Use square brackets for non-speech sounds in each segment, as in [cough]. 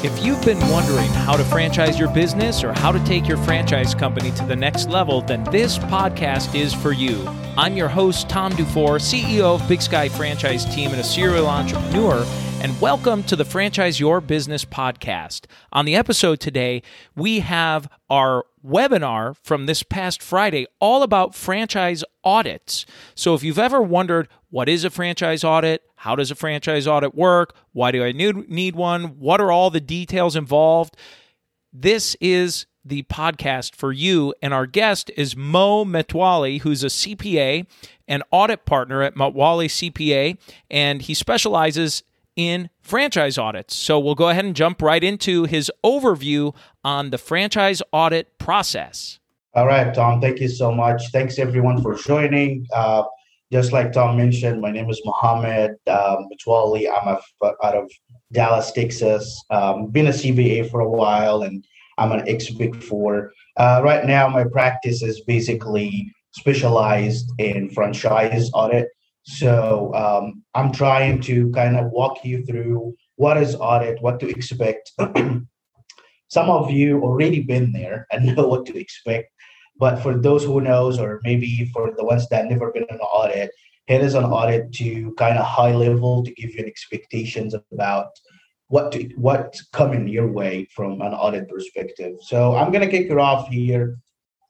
If you've been wondering how to franchise your business or how to take your franchise company to the next level, then this podcast is for you. I'm your host, Tom Dufour, CEO of Big Sky Franchise Team and a serial entrepreneur, and welcome to the Franchise Your Business podcast. On the episode today, we have our webinar from this past Friday all about franchise audits. So if you've ever wondered what is a franchise audit, how does a franchise audit work, why do I need, need one, what are all the details involved, this is the podcast for you. And our guest is Mo Metwali, who's a CPA and audit partner at Metwali CPA, and he specializes in franchise audits. So we'll go ahead and jump right into his overview on the franchise audit process. All right, Tom, thank you so much. Thanks everyone for joining. Uh, just like Tom mentioned, my name is Mohammed um. I'm a, out of Dallas, Texas. Um, been a CPA for a while, and I'm an ex Big Four. Uh, right now, my practice is basically specialized in franchise audit. So um, I'm trying to kind of walk you through what is audit, what to expect. [clears throat] Some of you already been there and [laughs] know what to expect. But for those who knows, or maybe for the ones that never been an audit, here is an audit to kind of high level to give you expectations about what to, what's coming your way from an audit perspective. So I'm gonna kick it off here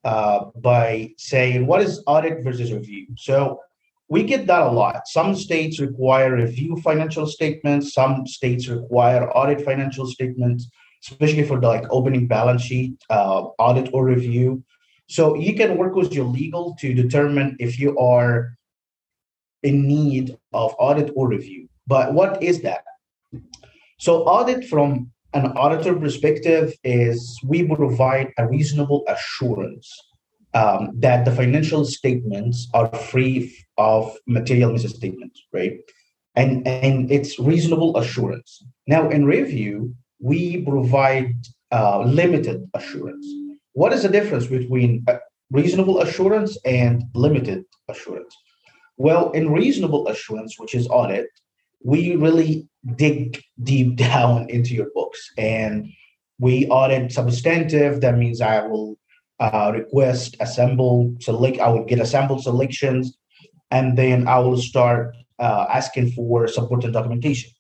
uh, by saying what is audit versus review. So we get that a lot. Some states require review financial statements. Some states require audit financial statements, especially for like opening balance sheet uh, audit or review. So you can work with your legal to determine if you are in need of audit or review. But what is that? So audit from an auditor perspective is we provide a reasonable assurance um, that the financial statements are free of material misstatements, right? And, and it's reasonable assurance. Now, in review, we provide uh, limited assurance. What is the difference between reasonable assurance and limited assurance? Well, in reasonable assurance, which is audit, we really dig deep [laughs] down into your books and we audit substantive. That means I will uh, request, assemble, select. I will get assembled selections, and then I will start uh, asking for supporting documentation,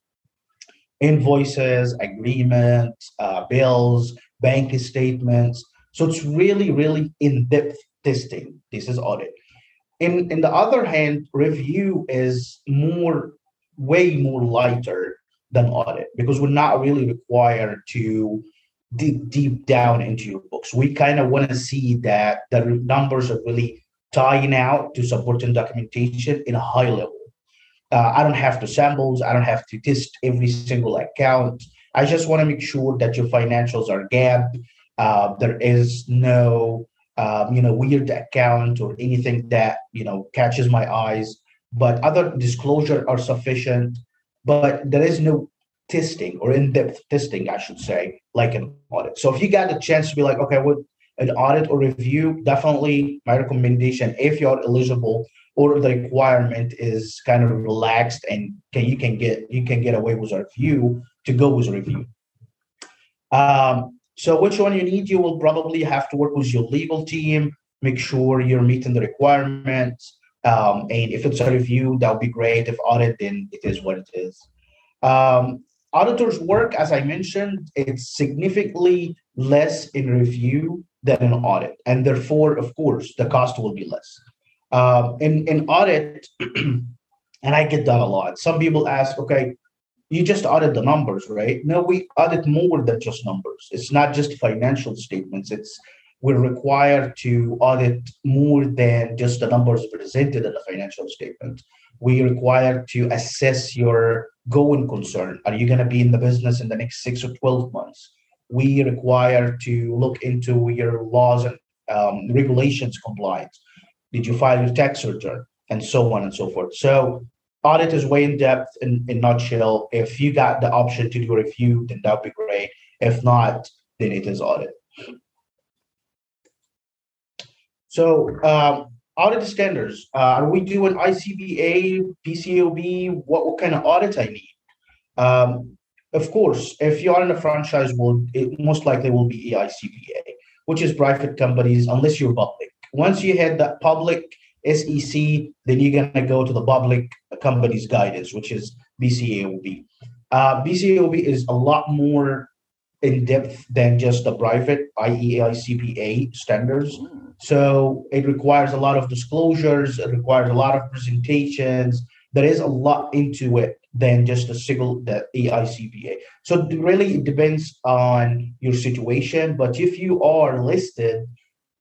invoices, agreements, uh, bills, bank statements. So it's really, really in-depth testing. This is audit. In in the other hand, review is more, way more lighter than audit because we're not really required to dig deep down into your books. We kind of want to see that the numbers are really tying out to supporting documentation in a high level. Uh, I don't have to samples. I don't have to test every single account. I just want to make sure that your financials are GAAP. Uh, there is no, um, you know, weird account or anything that you know catches my eyes. But other disclosure are sufficient. But there is no testing or in-depth testing, I should say, like an audit. So if you got the chance to be like, okay, what an audit or review, definitely my recommendation, if you're eligible or the requirement is kind of relaxed and can you can get you can get away with a review to go with a review. Um, so which one you need, you will probably have to work with your legal team, make sure you're meeting the requirements. Um, and if it's a review, that would be great. If audit, then it is what it is. Um, auditors work, as I mentioned, it's significantly less in review than an audit. And therefore, of course, the cost will be less. Um, in, in audit, [clears throat] and I get that a lot. Some people ask, okay, you just audit the numbers, right? No, we audit more than just numbers. It's not just financial statements. It's we're required to audit more than just the numbers presented in the financial statement. We require to assess your going concern. Are you going to be in the business in the next six or 12 months? We require to look into your laws and um, regulations compliance. Did you file your tax return? And so on and so forth. So audit is way in depth in, in nutshell. If you got the option to do a review, then that would be great. If not, then it is audit. So um, audit standards. Uh, are we doing ICBA, PCAOB? What, what kind of audit I need? Um, of course, if you are in a franchise world, it most likely will be AICPA, which is private companies, unless you're public. Once you hit that public SEC, then you're going to go to the public companies guidance, which is PCAOB. Uh, PCAOB is a lot more in depth than just the private AICPA standards. So it requires a lot of disclosures, it requires a lot of presentations. There is a lot into it than just a single the AICPA. So really it depends on your situation. But if you are listed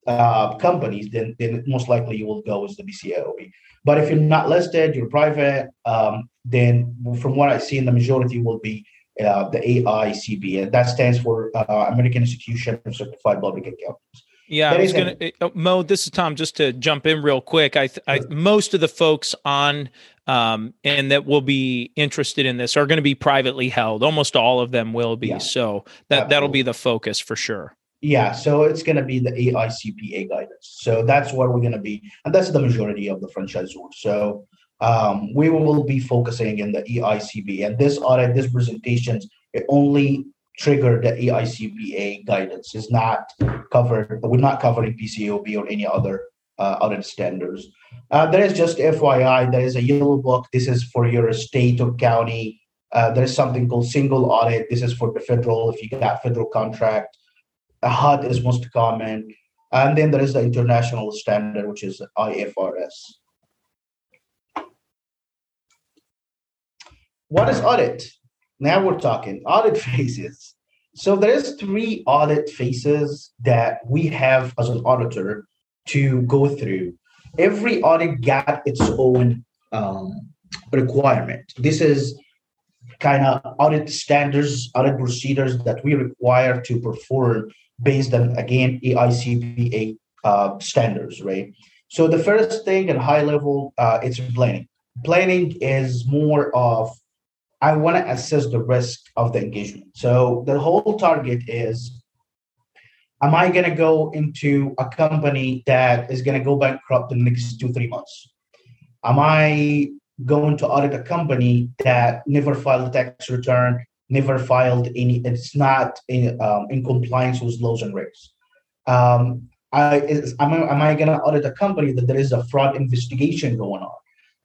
uh, companies, then then most likely you will go as the PCAOB. But if you're not listed, you're private, um, then from what I see, in the majority will be uh, the AICP, and that stands for uh, American Institution of Certified Public Accountants. Yeah, I was gonna uh, Mo. This is Tom. Just to jump in real quick, I, I most of the folks on um, and that will be interested in this are going to be privately held. Almost all of them will be. Yeah, so that absolutely. that'll be the focus for sure. Yeah, so it's going to be the AICPA guidance. So that's what we're going to be, and that's the majority of the franchisors. So um, we will be focusing in the AICPA, and this audit, this presentations, it only trigger the AICPA guidance. is not covered. We're not covering PCAOB or any other uh, audit standards. Uh, there is just FYI. There is a yellow book. This is for your state or county. Uh, there is something called single audit. This is for the federal. If you got federal contract, a HUD is most common, and then there is the international standard, which is IFRS. What is audit? Now we're talking audit [laughs] phases. So there is three audit phases that we have as an auditor to go through. Every audit got its own um, requirement. This is kind of audit standards, audit procedures that we require to perform based on again AICPA uh, standards, right? So the first thing at high level, uh, it's planning. Planning is more of I want to assess the risk of the engagement. So the whole target is am I going to go into a company that is going to go bankrupt in the next two, three months? Am I going to audit a company that never filed a tax return, never filed any, it's not in, um, in compliance with laws and regs? Um, I, is, am I, am I going to audit a company that there is a fraud investigation going on?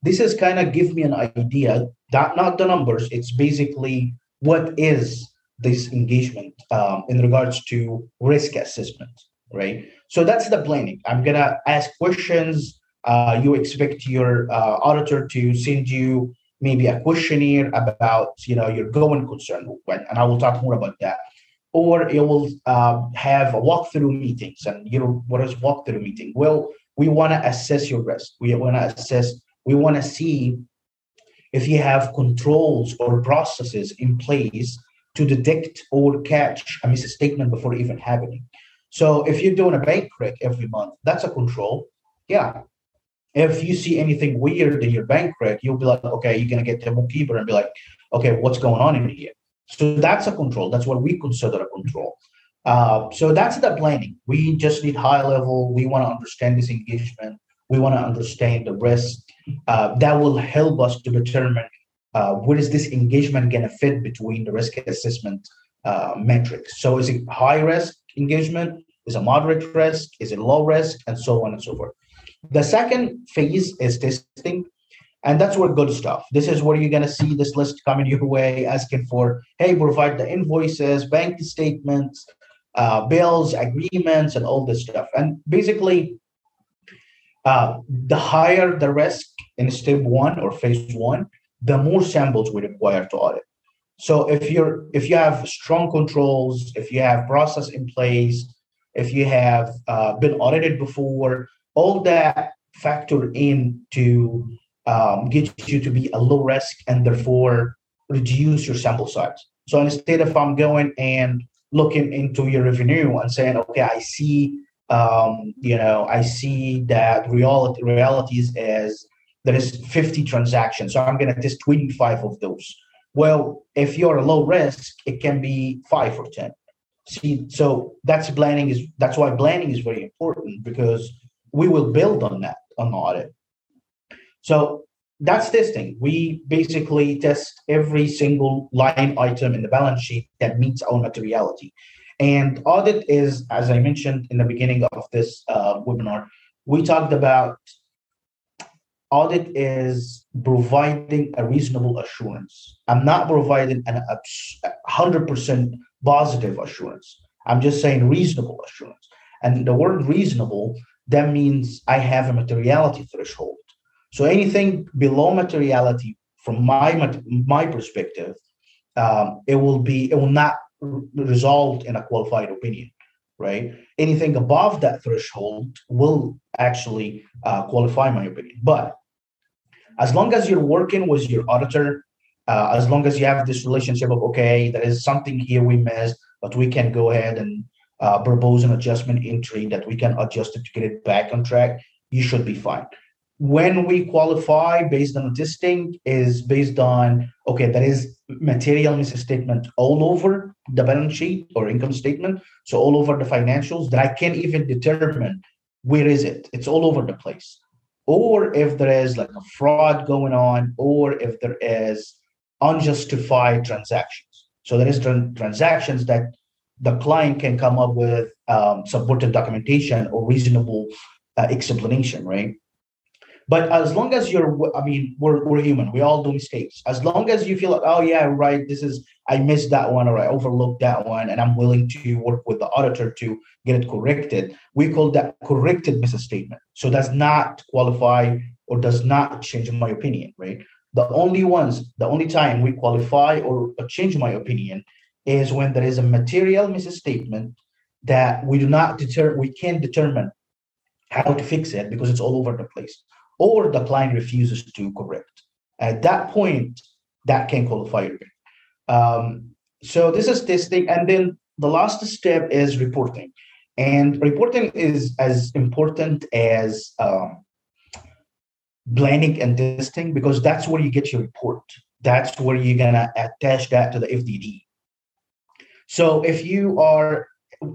This is kind of give me an idea that not the numbers it's basically what is this engagement um, in regards to risk assessment right? So that's the planning. I'm gonna ask questions. Uh, you expect your uh, auditor to send you maybe a questionnaire about you know your going concern and i will talk more about that. Or it will uh, have a walkthrough meetings and you know what is walkthrough meeting? Well we want to assess your risk. We want to assess we want to see if you have controls or processes in place to detect or catch a misstatement before even happening. So if you're doing a bank rec every month, that's a control. Yeah. If you see anything weird in your bank rec, you'll be like, okay, you're gonna get the bookkeeper and be like, okay, what's going on in here? So that's a control. That's what we consider a control. Uh, so that's the planning. We just need high level. We want to understand this engagement. We want to understand the risk. Uh, that will help us to determine uh, what is this engagement going to fit between the risk assessment uh, metrics. So is it high risk engagement? Is it moderate risk? Is it low risk? And so on and so forth. The second phase is testing. And that's where good stuff. This is where you're going to see this list coming your way, asking for, hey, provide the invoices, bank statements, uh, bills, agreements, and all this stuff. And basically, uh, the higher the risk in step one or phase one, the more samples we require to audit. So if you're if you have strong controls, if you have process in place, if you have uh, been audited before, all that factor in to um, get you to be a low risk and therefore reduce your sample size. So instead of I'm going and looking into your revenue and saying, okay, I see, um, you know, I see that reality realities is there is 50 transactions. So I'm going to test 25 of those. Well, if you're a low risk, it can be five or 10. See, so that's blending is that's why blending is very important because we will build on that on audit. So that's testing. We basically test every single line item in the balance sheet that meets our materiality. And audit is, as I mentioned in the beginning of this uh, webinar, we talked about audit is providing a reasonable assurance. I'm not providing an 100% positive assurance. I'm just saying reasonable assurance. And the word reasonable, that means I have a materiality threshold. So anything below materiality, from my my perspective, um, it will be it will not result in a qualified opinion, right? Anything above that threshold will actually uh, qualify my opinion. But as long as you're working with your auditor, uh, as long as you have this relationship of okay, there is something here we missed, but we can go ahead and uh, propose an adjustment entry that we can adjust it to get it back on track, you should be fine when we qualify based on testing is based on okay that is material misstatement all over the balance sheet or income statement. So all over the financials that i can't even determine where is it. It's all over the place. Or if there is like a fraud going on or if there is unjustified transactions. So there is transactions that the client can come up with um, supported documentation or reasonable uh, explanation right but as long as you're, I mean, we're, we're human. We all do mistakes. As long as you feel like, oh yeah, right, this is I missed that one or I overlooked that one, and I'm willing to work with the auditor to get it corrected. We call that corrected misstatement. So does not qualify or does not change my opinion, right? The only ones, the only time we qualify or change my opinion is when there is a material misstatement that we do not deter, we can't determine how to fix it because it's all over the place or the client refuses to correct. At that point, that can qualify. Um, so this is testing, and then the last step is reporting. And reporting is as important as um, and testing because that's where you get your report. That's where you're gonna attach that to the FDD. So if you are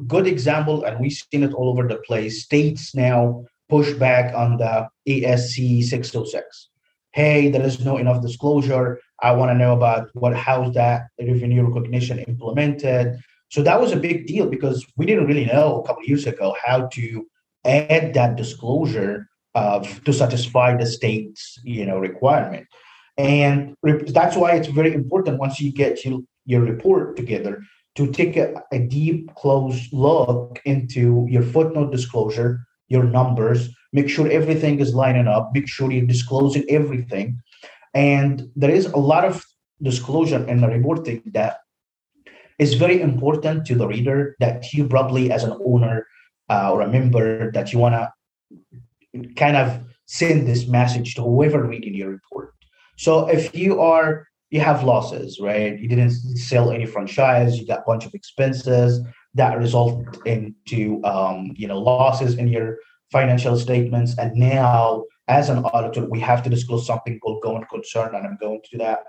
good example, and we've seen it all over the place, states now push back on the ASC 606. Hey, there is no enough disclosure. I want to know about what how's that revenue recognition implemented. So that was a big deal because we didn't really know a couple years ago how to add that disclosure of to satisfy the state's you know requirement. And that's why it's very important once you get your, your report together to take a, a deep, close look into your footnote disclosure, your numbers, make sure everything is lining up, make sure you're disclosing everything. And there is a lot of disclosure in the reporting that is very important to the reader that you probably as an owner uh, or a member that you want to kind of send this message to whoever reading your report. So if you are you have losses, right? You didn't sell any franchise, you got a bunch of expenses, that result into um, you know losses in your financial statements. And now, as an auditor, we have to disclose something called going concern, and I'm going to do that.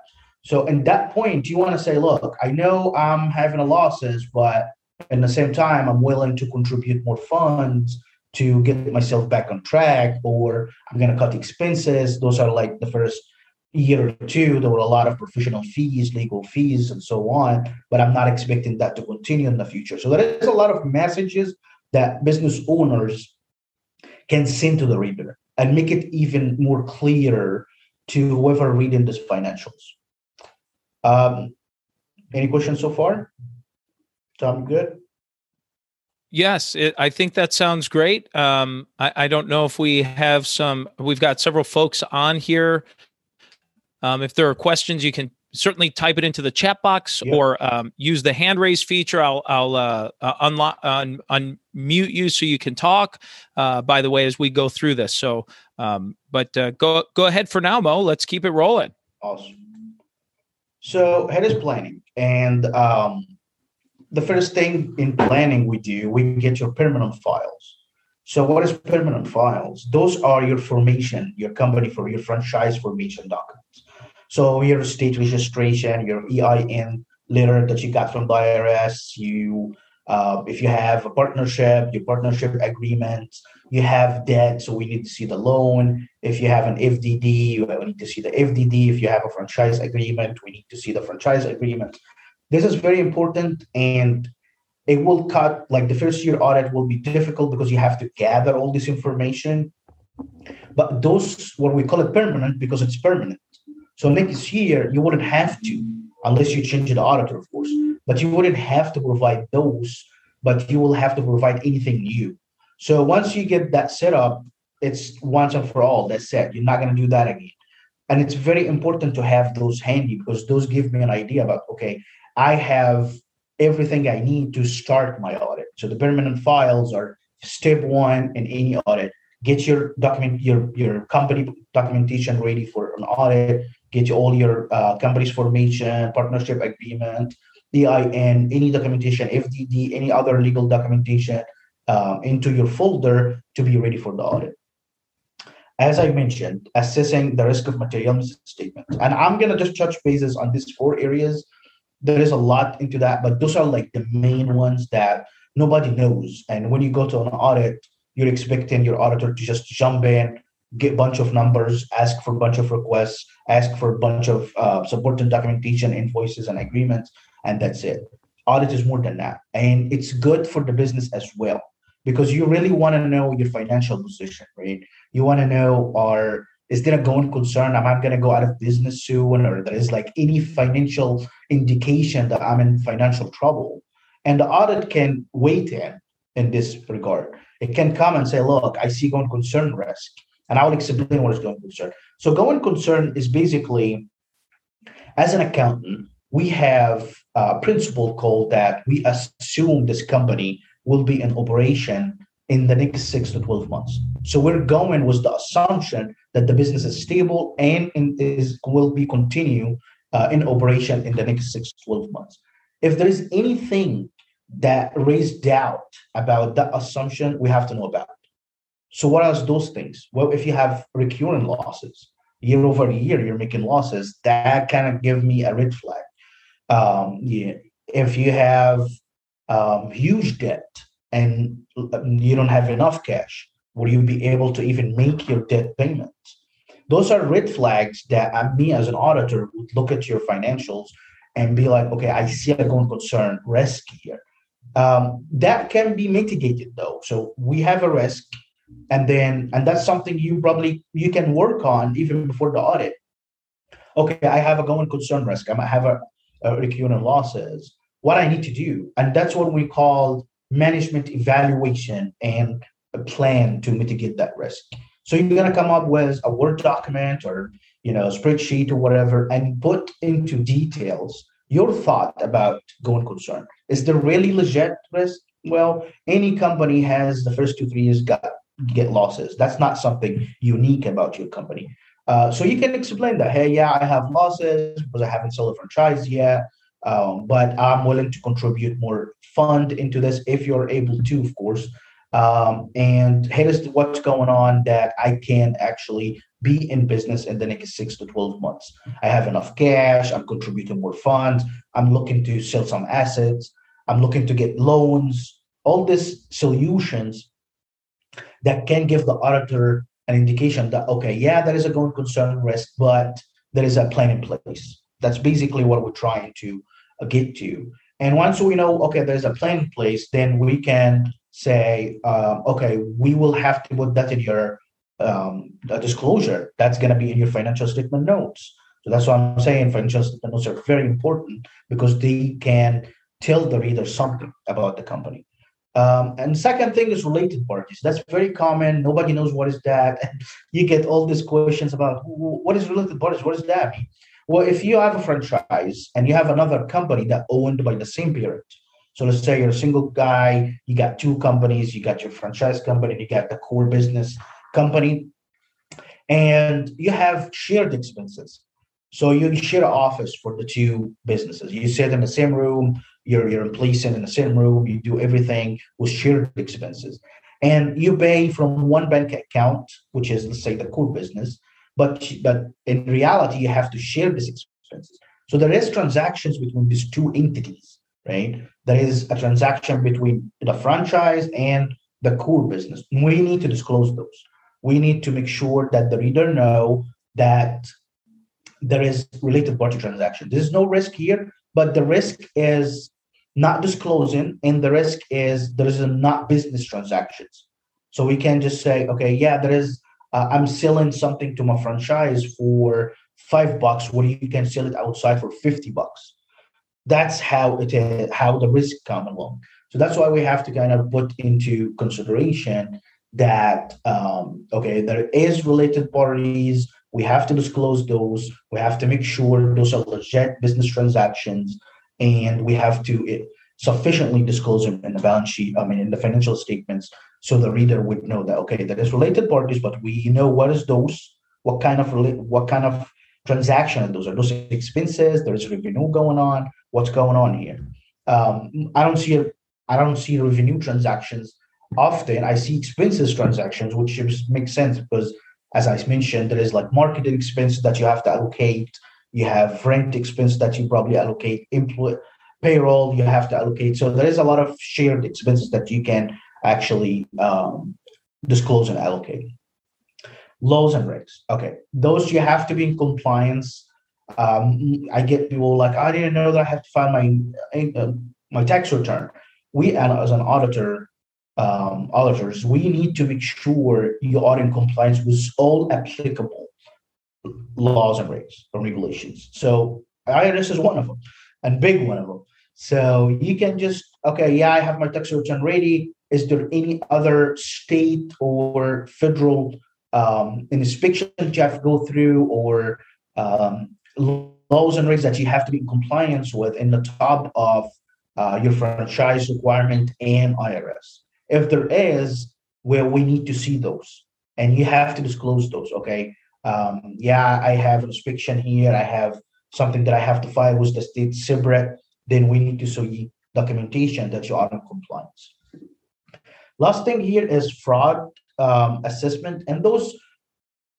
So, in that point, you want to say, look, I know I'm having losses, but in the same time, I'm willing to contribute more funds to get myself back on track, or I'm going to cut expenses. Those are like the first year or two, there were a lot of professional fees, legal fees, and so on. But I'm not expecting that to continue in the future. So there is a lot of messages that business owners can send to the reader and make it even more clear to whoever reading these financials. Um, any questions so far? Tom, good? Yes, it, I think that sounds great. Um, I, I, don't know if we have some, we've got several folks on here um, if there are questions, you can certainly type it into the chat box yep. or um, use the hand raise feature. I'll, I'll uh, uh, unlock, un, unmute you so you can talk. Uh, by the way, as we go through this. So, um, but uh, go go ahead for now, Mo. Let's keep it rolling. Awesome. So, head is planning, and um, the first thing in planning we do, we get your permanent files. So what is permanent files? Those are your formation, your company for your franchise formation documents. So your state registration, your EIN letter that you got from the IRS, you Uh, if you have a partnership, your partnership agreement, you have debt, so we need to see the loan. If you have an FDD, we need to see the FDD. If you have a franchise agreement, we need to see the franchise agreement. This is very important, and it will cut like the first year audit will be difficult because you have to gather all this information. But those what we call it permanent because it's permanent. So next year you wouldn't have to unless you change the auditor, of course. But you wouldn't have to provide those, but you will have to provide anything new. So once you get that set up, it's once and for all. That's it. You're not going to do that again. And it's very important to have those handy because those give me an idea about okay, I have everything I need to start my audit. So the permanent files are step one in any audit. Get your document, your your company documentation ready for an audit. Get all your uh, company's formation, partnership agreement, EIN, any documentation, FDD, any other legal documentation um, into your folder to be ready for the audit. As I mentioned, assessing the risk of material misstatements. And I'm going to just touch bases on these four areas. There is a lot into that, but those are like the main ones that nobody knows. And when you go to an audit, you're expecting your auditor to just jump in, get a bunch of numbers, ask for a bunch of requests, ask for a bunch of uh, supporting documentation, invoices, and agreements, and that's it. Audit is more than that. And it's good for the business as well because you really want to know your financial position, right? You want to know are is there a going concern? Am I going to go out of business soon, or there is like any financial indication that I'm in financial trouble? And the audit can wait in in this regard. It can come and say, "Look, I see going concern risk," and I will explain what is going concern. So, going concern is basically, as an accountant, we have a principle called that we assume this company will be in operation in the next six to 12 months. So we're going with the assumption that the business is stable and is will be continue uh, in operation in the next six to 12 months. If there is anything that raised doubt about that assumption, we have to know about. So what are those things? Well, if you have recurring losses, year over year, you're making losses, that kind of give me a red flag. Um, yeah. If you have um, huge debt and you don't have enough cash, will you be able to even make your debt payments? Those are red flags that uh, me as an auditor would look at your financials and be like, okay, I see a going concern risk here. Um, that can be mitigated though. So we have a risk, and then and that's something you probably you can work on even before the audit. Okay, I have a going concern risk. I might have a, a recurring losses what I need to do. And that's what we call management evaluation and a plan to mitigate that risk. So you're going to come up with a Word document or you know spreadsheet or whatever and put into details your thought about going concern. Is there really legit risk? Well, any company has the first two, three years got get losses. That's not something unique about your company. Uh, so you can explain that, hey, yeah, I have losses because I haven't sold a franchise yet. Um, but I'm willing to contribute more fund into this if you're able to, of course. Um, and here's what's going on that I can actually be in business in the next six to 12 months. I have enough cash, I'm contributing more funds, I'm looking to sell some assets, I'm looking to get loans, all these solutions that can give the auditor an indication that, okay, yeah, there is a going concern risk, but there is a plan in place. That's basically what we're trying to uh, get to. And once we know, okay, there's a plan in place, then we can say, um, okay, we will have to put that in your um, disclosure. That's going to be in your financial statement notes. So that's what I'm saying. Financial statement notes are very important because they can tell the reader something about the company. Um, and second thing is related parties. That's very common. Nobody knows what is that. [laughs] you get all these questions about what is related parties. What does that mean? Well, if you have a franchise and you have another company that owned by the same parent, so let's say you're a single guy, you got two companies, you got your franchise company, you got the core business company, and you have shared expenses. So you share an office for the two businesses. You sit in the same room, your your employees sit in the same room, you do everything with shared expenses. And you pay from one bank account, which is let's say the core business, but but in reality you have to share these expenses so there is transactions between these two entities right there is a transaction between the franchise and the core business. We need to disclose those. We need to make sure that the reader know that there is related party transaction. There's no risk here, but the risk is not disclosing, and the risk is there is not business transactions. So we can just say, okay, yeah, there is. Uh, I'm selling something to my franchise for five bucks, where you can sell it outside for fifty bucks. That's how it is, how the risk come along. So that's why we have to kind of put into consideration that um, okay, there is related parties we have to disclose those. We have to make sure those are legit business transactions, and we have to eh, sufficiently disclose them in the balance sheet. I mean, in the financial statements, so the reader would know that okay, there is related parties, but we know what is those, what kind of what kind of transaction those are. Those expenses. There is revenue going on. What's going on here? Um, I don't see I don't see revenue transactions often. I see expenses transactions, which makes sense because as I mentioned, there is like marketing expenses that you have to allocate. You have rent expense that you probably allocate, employee payroll you have to allocate. So there is a lot of shared expenses that you can actually um, disclose and allocate. Laws and regs. Okay, those you have to be in compliance. Um, I get people like, I didn't know that I have to file my uh, my tax return. We, as an auditor, um, auditors, we need to make sure you are in compliance with all applicable laws and regs or regulations. So IRS is one of them, and big one of them. So you can just okay, yeah, I have my tax return ready. Is there any other state or federal um, inspection that you have to go through, or um, laws and regs that you have to be in compliance with in the top of uh, your franchise requirement and IRS? If there is, where we need to see those, and you have to disclose those. Okay, um, yeah, I have inspection here. I have something that I have to file with the state separate. Then we need to see documentation that you are in compliance. Last thing here is fraud um, assessment, and those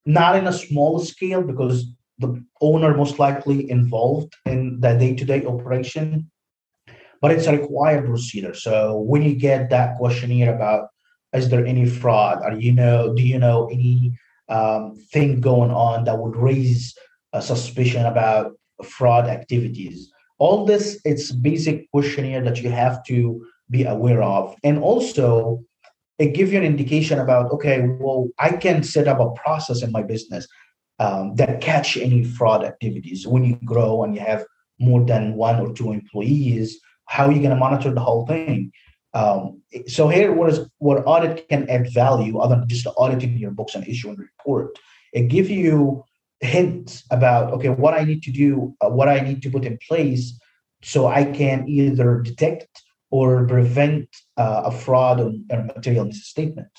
not in a small scale because the owner most likely involved in the day-to-day operation but it's a required procedure. So when you get that questionnaire about is there any fraud, or you know, do you know any um, thing going on that would raise a suspicion about fraud activities? All this, it's basic questionnaire that you have to be aware of, and also it gives you an indication about okay, well, I can set up a process in my business um, that catch any fraud activities. When you grow and you have more than one or two employees, how are you going to monitor the whole thing? Um, so here, what is what audit can add value other than just auditing your books and issuing report? It gives you hints about okay, what I need to do, uh, what I need to put in place, so I can either detect or prevent uh, a fraud or, or material misstatement.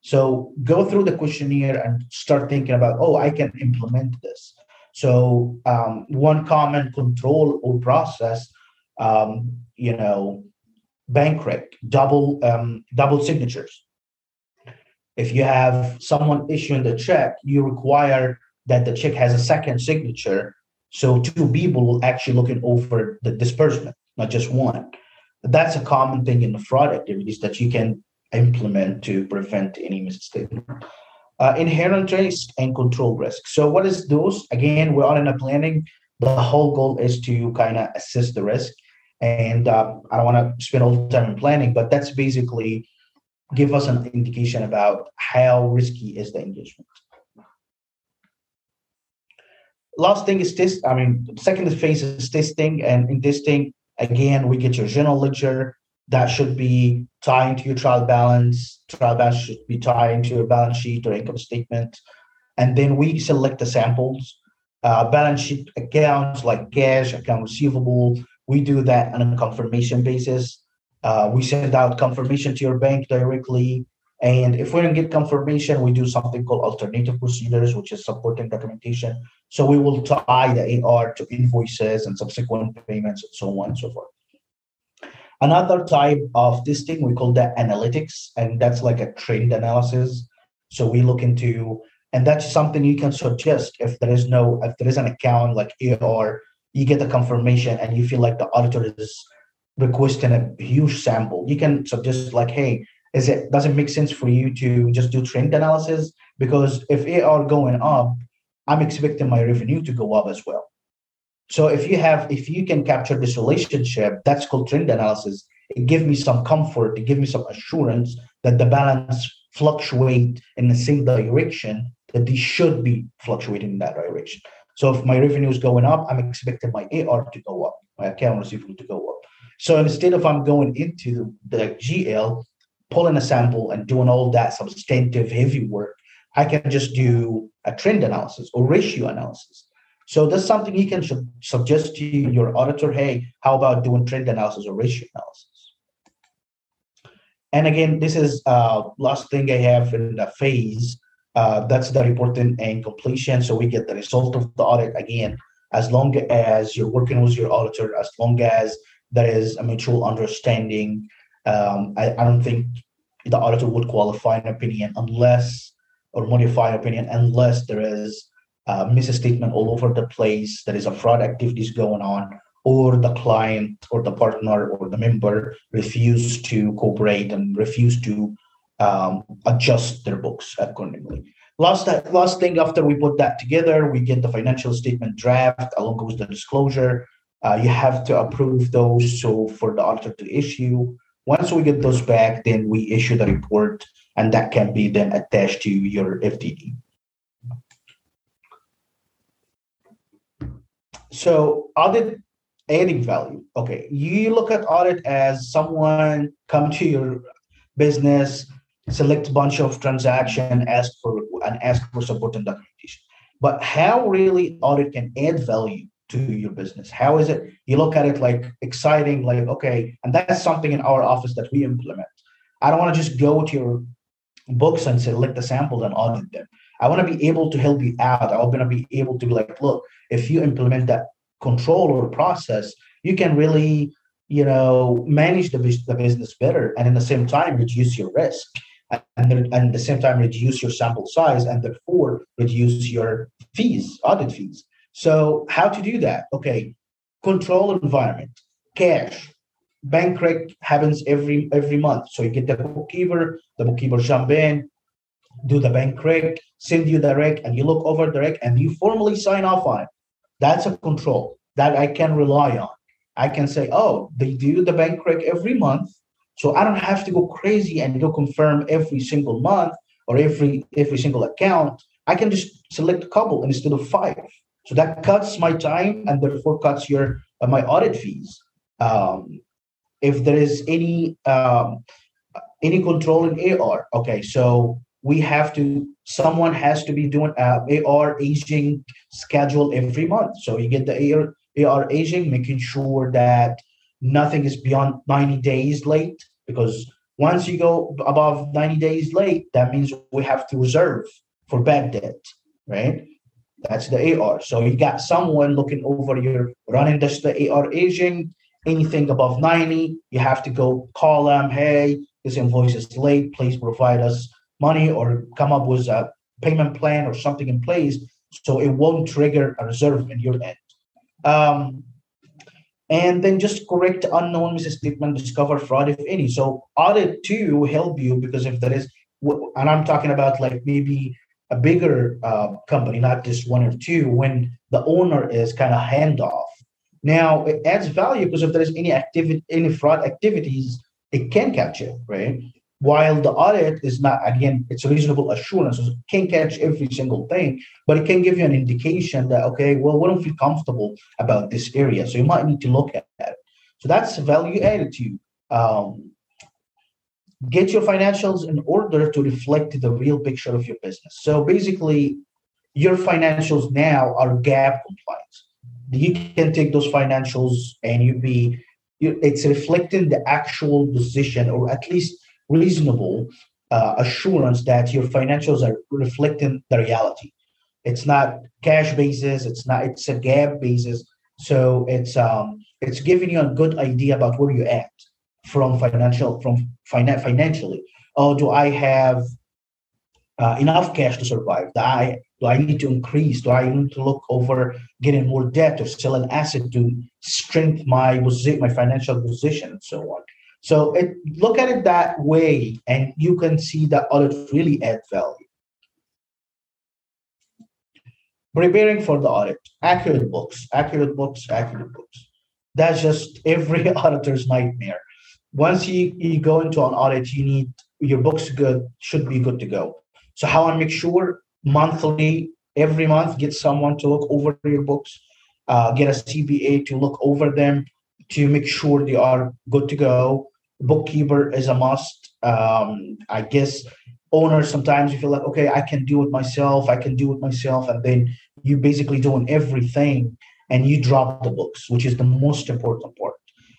So go through the questionnaire and start thinking about, oh, I can implement this. So um, one common control or process um, you know, bankrupt, double um, double signatures. If you have someone issuing the check, you require that the check has a second signature, so two people will actually looking over the disbursement, not just one. That's a common thing in the fraud activities that you can implement to prevent any misstatement. Uh, inherent risk and control risk. So, what is those? Again, we're in a planning. The whole goal is to kind of assess the risk and uh, I don't want to spend all the time in planning, but that's basically give us an indication about how risky is the engagement. Last thing is test. I mean, second phase is testing, and in testing, again, we get your general ledger that should be tying to your trial balance. Trial balance should be tying to your balance sheet or income statement, and then we select the samples. Uh, balance sheet accounts like cash, account receivable, we do that on a confirmation basis. Uh, we send out confirmation to your bank directly. And if we don't get confirmation, we do something called alternative procedures, which is supporting documentation. So we will tie the AR to invoices and subsequent payments and so on and so forth. Another type of testing we call that analytics, and that's like a trend analysis. So we look into, and that's something you can suggest if there is no, if there is an account like AR you get the confirmation and you feel like the auditor is requesting a huge sample. You can suggest like, hey, is it does it make sense for you to just do trend analysis? Because if AR going up, I'm expecting my revenue to go up as well. So if you have, if you can capture this relationship, that's called trend analysis. It gives me some comfort, it gives me some assurance that the balance fluctuate in the same direction that they should be fluctuating in that direction. So if my revenue is going up, I'm expecting my AR to go up, my account receivable to go up. So instead of I'm going into the GL, pulling a sample and doing all that substantive heavy work, I can just do a trend analysis or ratio analysis. So that's something you can suggest to your auditor. Hey, how about doing trend analysis or ratio analysis? And again, this is uh, last thing I have in the phase. Uh, that's the reporting and completion. So we get the result of the audit again, as long as you're working with your auditor, as long as there is a mutual understanding. Um, I, I, don't think the auditor would qualify an opinion unless or modify an opinion unless there is a misstatement all over the place, there is a fraud activities going on, or the client or the partner or the member refuse to cooperate and refuse to um, adjust their books accordingly. Last, last thing after we put that together, we get the financial statement draft along with the disclosure. Uh, you have to approve those so for the auditor to issue. Once we get those back, then we issue the report and that can be then attached to your FDD. So audit adding value. Okay, you look at audit as someone come to your business, select a bunch of transaction, ask for and ask for support and documentation. But how really audit can add value to your business? How is it? You look at it like exciting, like okay, and that's something in our office that we implement. I don't want to just go to your books and select the samples and audit them. I want to be able to help you out. I want to be able to be like, look, if you implement that control or process, you can really, you know, manage the, the business better and in the same time reduce your risk. And, and at the same time reduce your sample size and therefore reduce your fees, audit fees. So how to do that? Okay, control environment, cash, bank rec happens every every month. So you get the bookkeeper, the bookkeeper jump in, do the bank rec, send you the rec, and you look over the rec and you formally sign off on it. That's a control that I can rely on. I can say, oh, they do the bank rec every month. So I don't have to go crazy and go confirm every single month or every every single account. I can just select a couple instead of five. So that cuts my time and therefore cuts your uh, my audit fees. Um, if there is any um, any control in AR, okay, so we have to someone has to be doing uh, AR aging schedule every month. So you get the AR AR aging, making sure that nothing is beyond 90 days late because once you go above 90 days late, that means we have to reserve for bad debt, right? That's the AR. So you got someone looking over your running this the AR aging, anything above 90, you have to go call them, hey, this invoice is late, please provide us money or come up with a payment plan or something in place so it won't trigger a reserve in your end. Um, and then just correct unknown misstatement, discover fraud if any. So audit too help you because if there is, and I'm talking about like maybe a bigger uh, company, not just one or two, when the owner is kind of handoff. Now it adds value because if there is any activity, any fraud activities, it can catch it, right? While the audit is not, again, it's a reasonable assurance, it can't catch every single thing, but it can give you an indication that, okay, well, we don't feel comfortable about this area. So you might need to look at it. So that's value added to you. Um, get your financials in order to reflect the real picture of your business. So basically, your financials now are GAAP compliant. You can take those financials and you be, it's reflecting the actual position or at least reasonable uh, assurance that your financials are reflecting the reality. It's not cash basis. It's not. It's a GAAP basis. So it's um it's giving you a good idea about where you're at from financial from finan- financially. Oh, do I have uh, enough cash to survive? Do I Do I need to increase? Do I need to look over getting more debt or sell an asset to strengthen my my financial position and so on? So it, look at it that way, and you can see that audit really add value. Preparing for the audit, accurate books, accurate books, accurate books. That's just every [laughs] auditor's nightmare. Once you, you go into an audit, you need your books good, should be good to go. So how I make sure monthly, every month, get someone to look over your books, uh, get a CPA to look over them to make sure they are good to go. Bookkeeper is a must. Um, I guess owners sometimes you feel like, okay, I can do it myself. I can do it myself, and then you basically doing everything, and you drop the books, which is the most important part.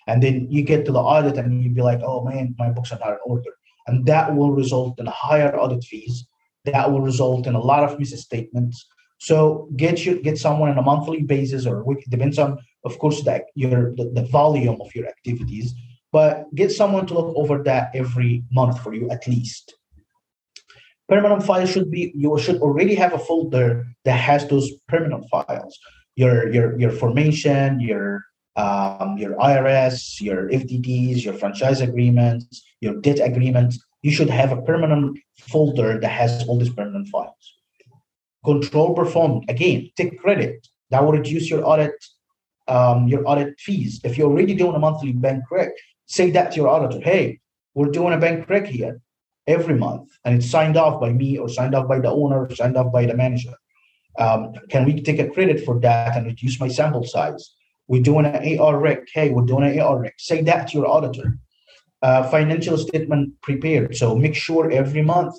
And then you get to the audit, and you'd be like, oh man, my books are not in order, and that will result in higher audit fees. That will result in a lot of misstatements. So get you get someone on a monthly basis or week depends on, of course, that your the, the volume of your activities, but get someone to look over that every month for you at least. Permanent files should be you should already have a folder that has those permanent files. Your your your formation your um, your irs your fdds your franchise agreements your debt agreements. You should have a permanent folder that has all these permanent files. Control performed again take credit. That will reduce your audit um, your audit fees. If you're already doing a monthly bank rec say that to your auditor hey we're doing a bank rec here every month and it's signed off by me or signed off by the owner or signed off by the manager. Um, can we take a credit for that and reduce my sample size? We're doing an ar rec. Hey we're doing an ar rec. Say that to your auditor. Uh, financial statement prepared. So make sure every month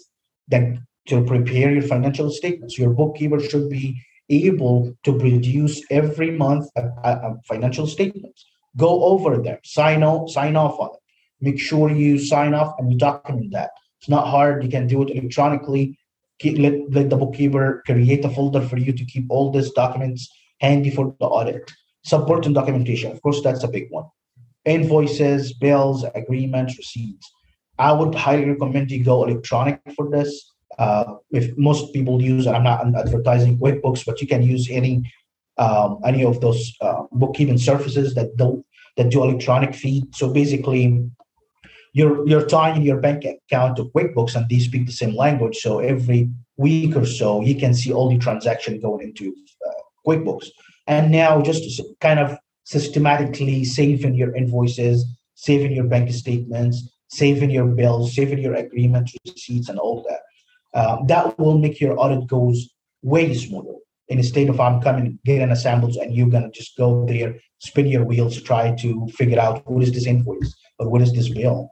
that to prepare your financial statements your bookkeeper should be able to produce every month a, a, financial statements go over them sign off sign off on it make sure you sign off and you document that it's not hard. You can do it electronically. Let, let the bookkeeper create a folder for you to keep all these documents handy for the audit. Support and documentation. Of course, that's a big one. Invoices, bills, agreements, receipts. I would highly recommend you go electronic for this. Uh, if most people use, I'm not advertising QuickBooks, but you can use any um, any of those uh, bookkeeping services that do that do electronic feed. So basically, you're you're tying your bank account to QuickBooks, and they speak the same language. So every week or so, you can see all the transaction going into uh, QuickBooks. And now, just kind of systematically saving your invoices, saving your bank statements, saving your bills, saving your agreements, receipts, and all that. Uh, that will make your audit goes way smoother. Instead of I'm coming getting samples and you're gonna just go there, spin your wheels, try to figure out what is this invoice or what is this bill.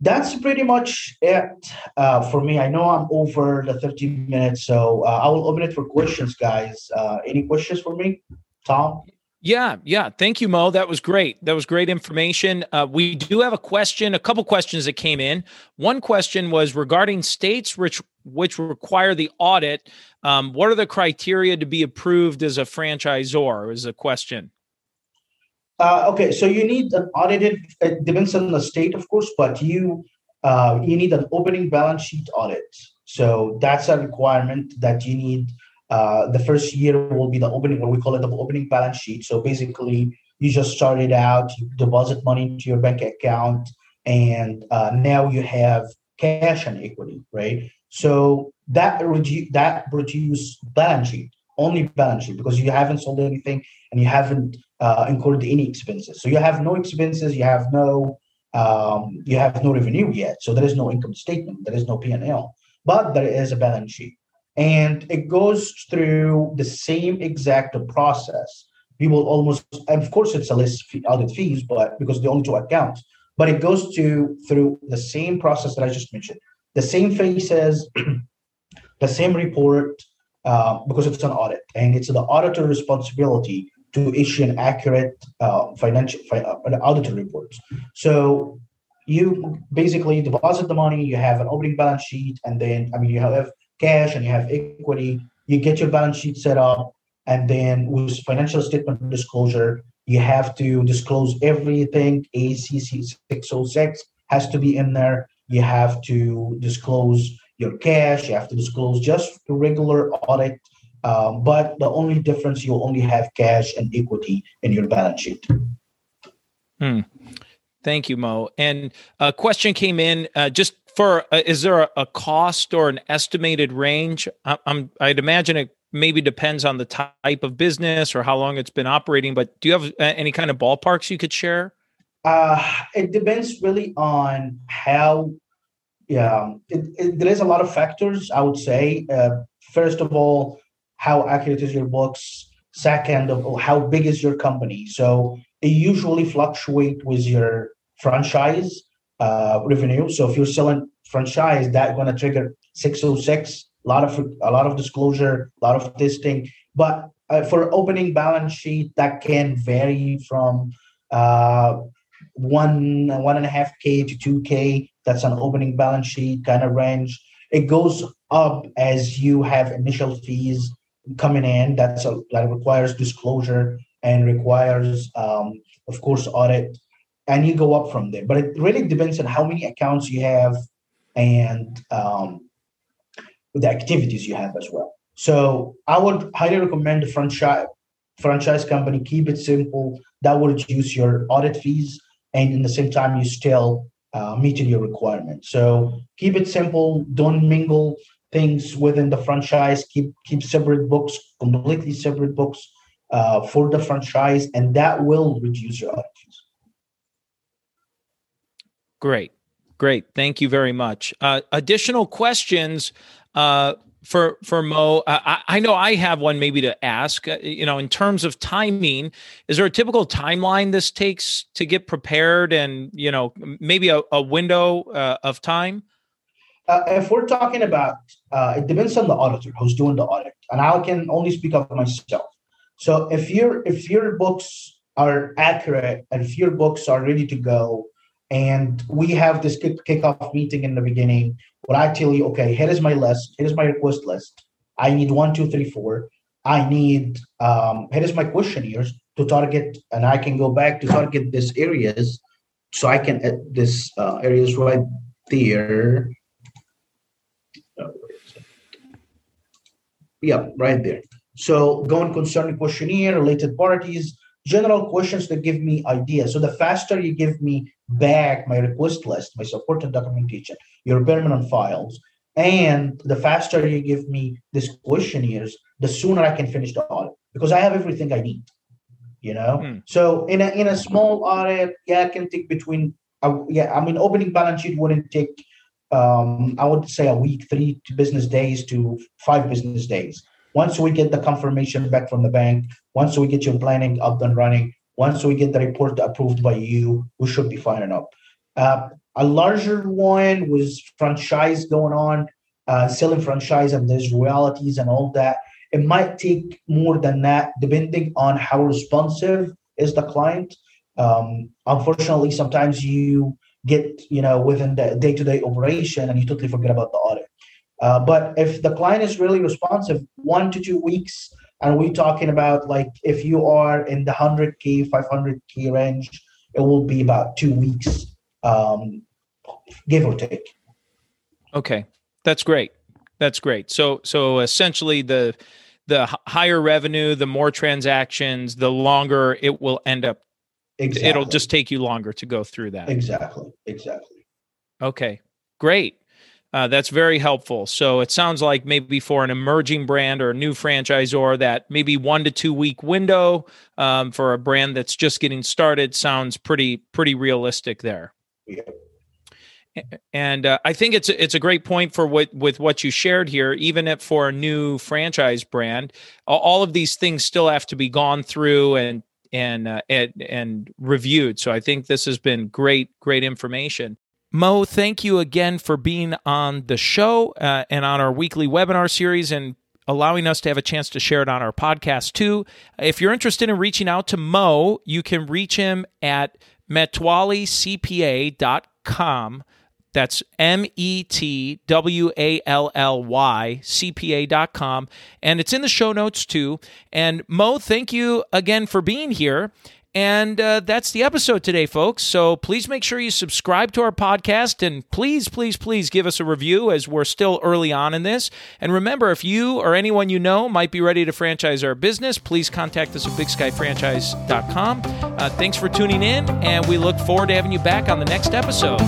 that's pretty much it uh, for me. I know I'm over the 30 minutes, so uh, I will open it for questions, guys. Uh, any questions for me, Tom? Yeah, yeah. Thank you, Mo. That was great. That was great information. Uh, we do have a question, a couple questions that came in. One question was regarding states which which require the audit. Um, what are the criteria to be approved as a franchisor? Is a question. Uh, okay, so you need an audited. It depends on the state, of course, but you uh, you need an opening balance sheet audit. So that's a requirement that you need. Uh, the first year will be the opening, what we call it, the opening balance sheet. So basically, you just started out, you deposit money into your bank account, and uh, now you have cash and equity, right? So that redu- that produce balance sheet, only balance sheet, because you haven't sold anything and you haven't uh, incurred any expenses. So you have no expenses, you have no um, you have no revenue yet. So there is no income statement, there is no P and L, but there is a balance sheet, and it goes through the same exact process. We will almost, of course, it's a list fee, audit fees, but because the only two accounts, but it goes to through the same process that I just mentioned, the same faces, [clears throat] the same report, uh, because it's an audit, and it's the auditor responsibility to issue an accurate uh, financial uh, auditor reports. So you basically deposit the money, you have an opening balance sheet, and then I mean you have cash and you have equity. You get your balance sheet set up, and then with financial statement disclosure, you have to disclose everything. ASC 606 has to be in there. You have to disclose your cash. You have to disclose just the regular audit. Um, but the only difference, you'll only have cash and equity in your balance sheet. Hmm. Thank you, Mo. And a question came in uh, just for uh, is there a, a, cost or an estimated range? I, am I'd imagine it maybe depends on the type of business or how long it's been operating. But do you have uh, any kind of ballparks you could share? Uh, it depends really on how. Yeah, it, it, there is a lot of factors. I would say. Uh, first of all, how accurate is your books? Second of all, how big is your company? So it usually fluctuates with your franchise uh, revenue. So if you're selling franchise, that's going to trigger 606. A lot of a lot of disclosure, a lot of testing. But uh, for opening balance sheet, that can vary from uh, one one and a half k to two k. That's an opening balance sheet kind of range. It goes up as you have initial fees coming in. That's a, that requires disclosure and requires, um, of course, audit and you go up from there. But it really depends on how many accounts you have and um, the activities you have as well. So I would highly recommend the franchise franchise company. Keep it simple. That will reduce your audit fees, and in the same time, you still uh, meeting your requirements. So keep it simple. Don't mingle things within the franchise. Keep keep separate books, completely separate books uh, for the franchise, and that will reduce your audit fees. Great. Great. Thank you very much. Uh, additional questions uh, for for Mo. Uh, I, I, know I have one maybe to ask. Uh, you know, in terms of timing, is there a typical timeline this takes to get prepared, and you know, maybe a, a window uh, of time? Uh, if we're talking about, it depends on the auditor who's doing the audit, and I can only speak of myself. So if your if your books are accurate and if your books are ready to go and we have this kick, kickoff meeting in the beginning where I tell you, okay, here is my list, here is my request list. I need one, two, three, four. I need um, here is my questionnaires to target, and I can go back to target these areas. So I can uh, this uh, areas right there. Yeah, right there. So going concerning questionnaire, related parties, general questions that give me ideas. So the faster you give me back my request list, my support and documentation, your permanent files, and the faster you give me these questionnaires, the sooner I can finish the audit because I have everything I need. You know, hmm. so in a in a small audit, yeah, I can take between uh, yeah, I mean, opening balance sheet wouldn't take um, I would say a week, three business days to five business days. Once we get the confirmation back from the bank, once we get your planning up and running, once we get the report approved by you, we should be fine enough. Uh, a larger one was franchise going on, uh, selling franchise and there's royalties and all that. It might take more than that, depending on how responsive is the client. Um, unfortunately, sometimes you get you know within the day-to-day operation and you totally forget about the audit. Uh, but if the client is really responsive, one to two weeks, and we're talking about like if you are in the 100K, 500K range, it will be about two weeks, um, give or take. Okay, that's great. That's great. So, so essentially, the the higher revenue, the more transactions, the longer it will end up. Exactly. It'll just take you longer to go through that. Exactly. Exactly. Okay. Great. Uh, that's very helpful. So it sounds like maybe for an emerging brand or a new franchisor, that maybe one to two week window um, for a brand that's just getting started sounds pretty pretty realistic there. Yeah. And uh, I think it's it's a great point for what with what you shared here. Even if for a new franchise brand, all of these things still have to be gone through and and uh, and, and reviewed. So I think this has been great great information. Mo, thank you again for being on the show uh, and on our weekly webinar series and allowing us to have a chance to share it on our podcast too. If you're interested in reaching out to Mo, you can reach him at metwallycpa.com. That's M E T W A L L Y CPA.com. And it's in the show notes too. And Mo, thank you again for being here. And uh, that's the episode today, folks. So please make sure you subscribe to our podcast and please, please, please give us a review as we're still early on in this. And remember, if you or anyone you know might be ready to franchise our business, please contact us at bigskyfranchise.com. Uh, thanks for tuning in, and we look forward to having you back on the next episode.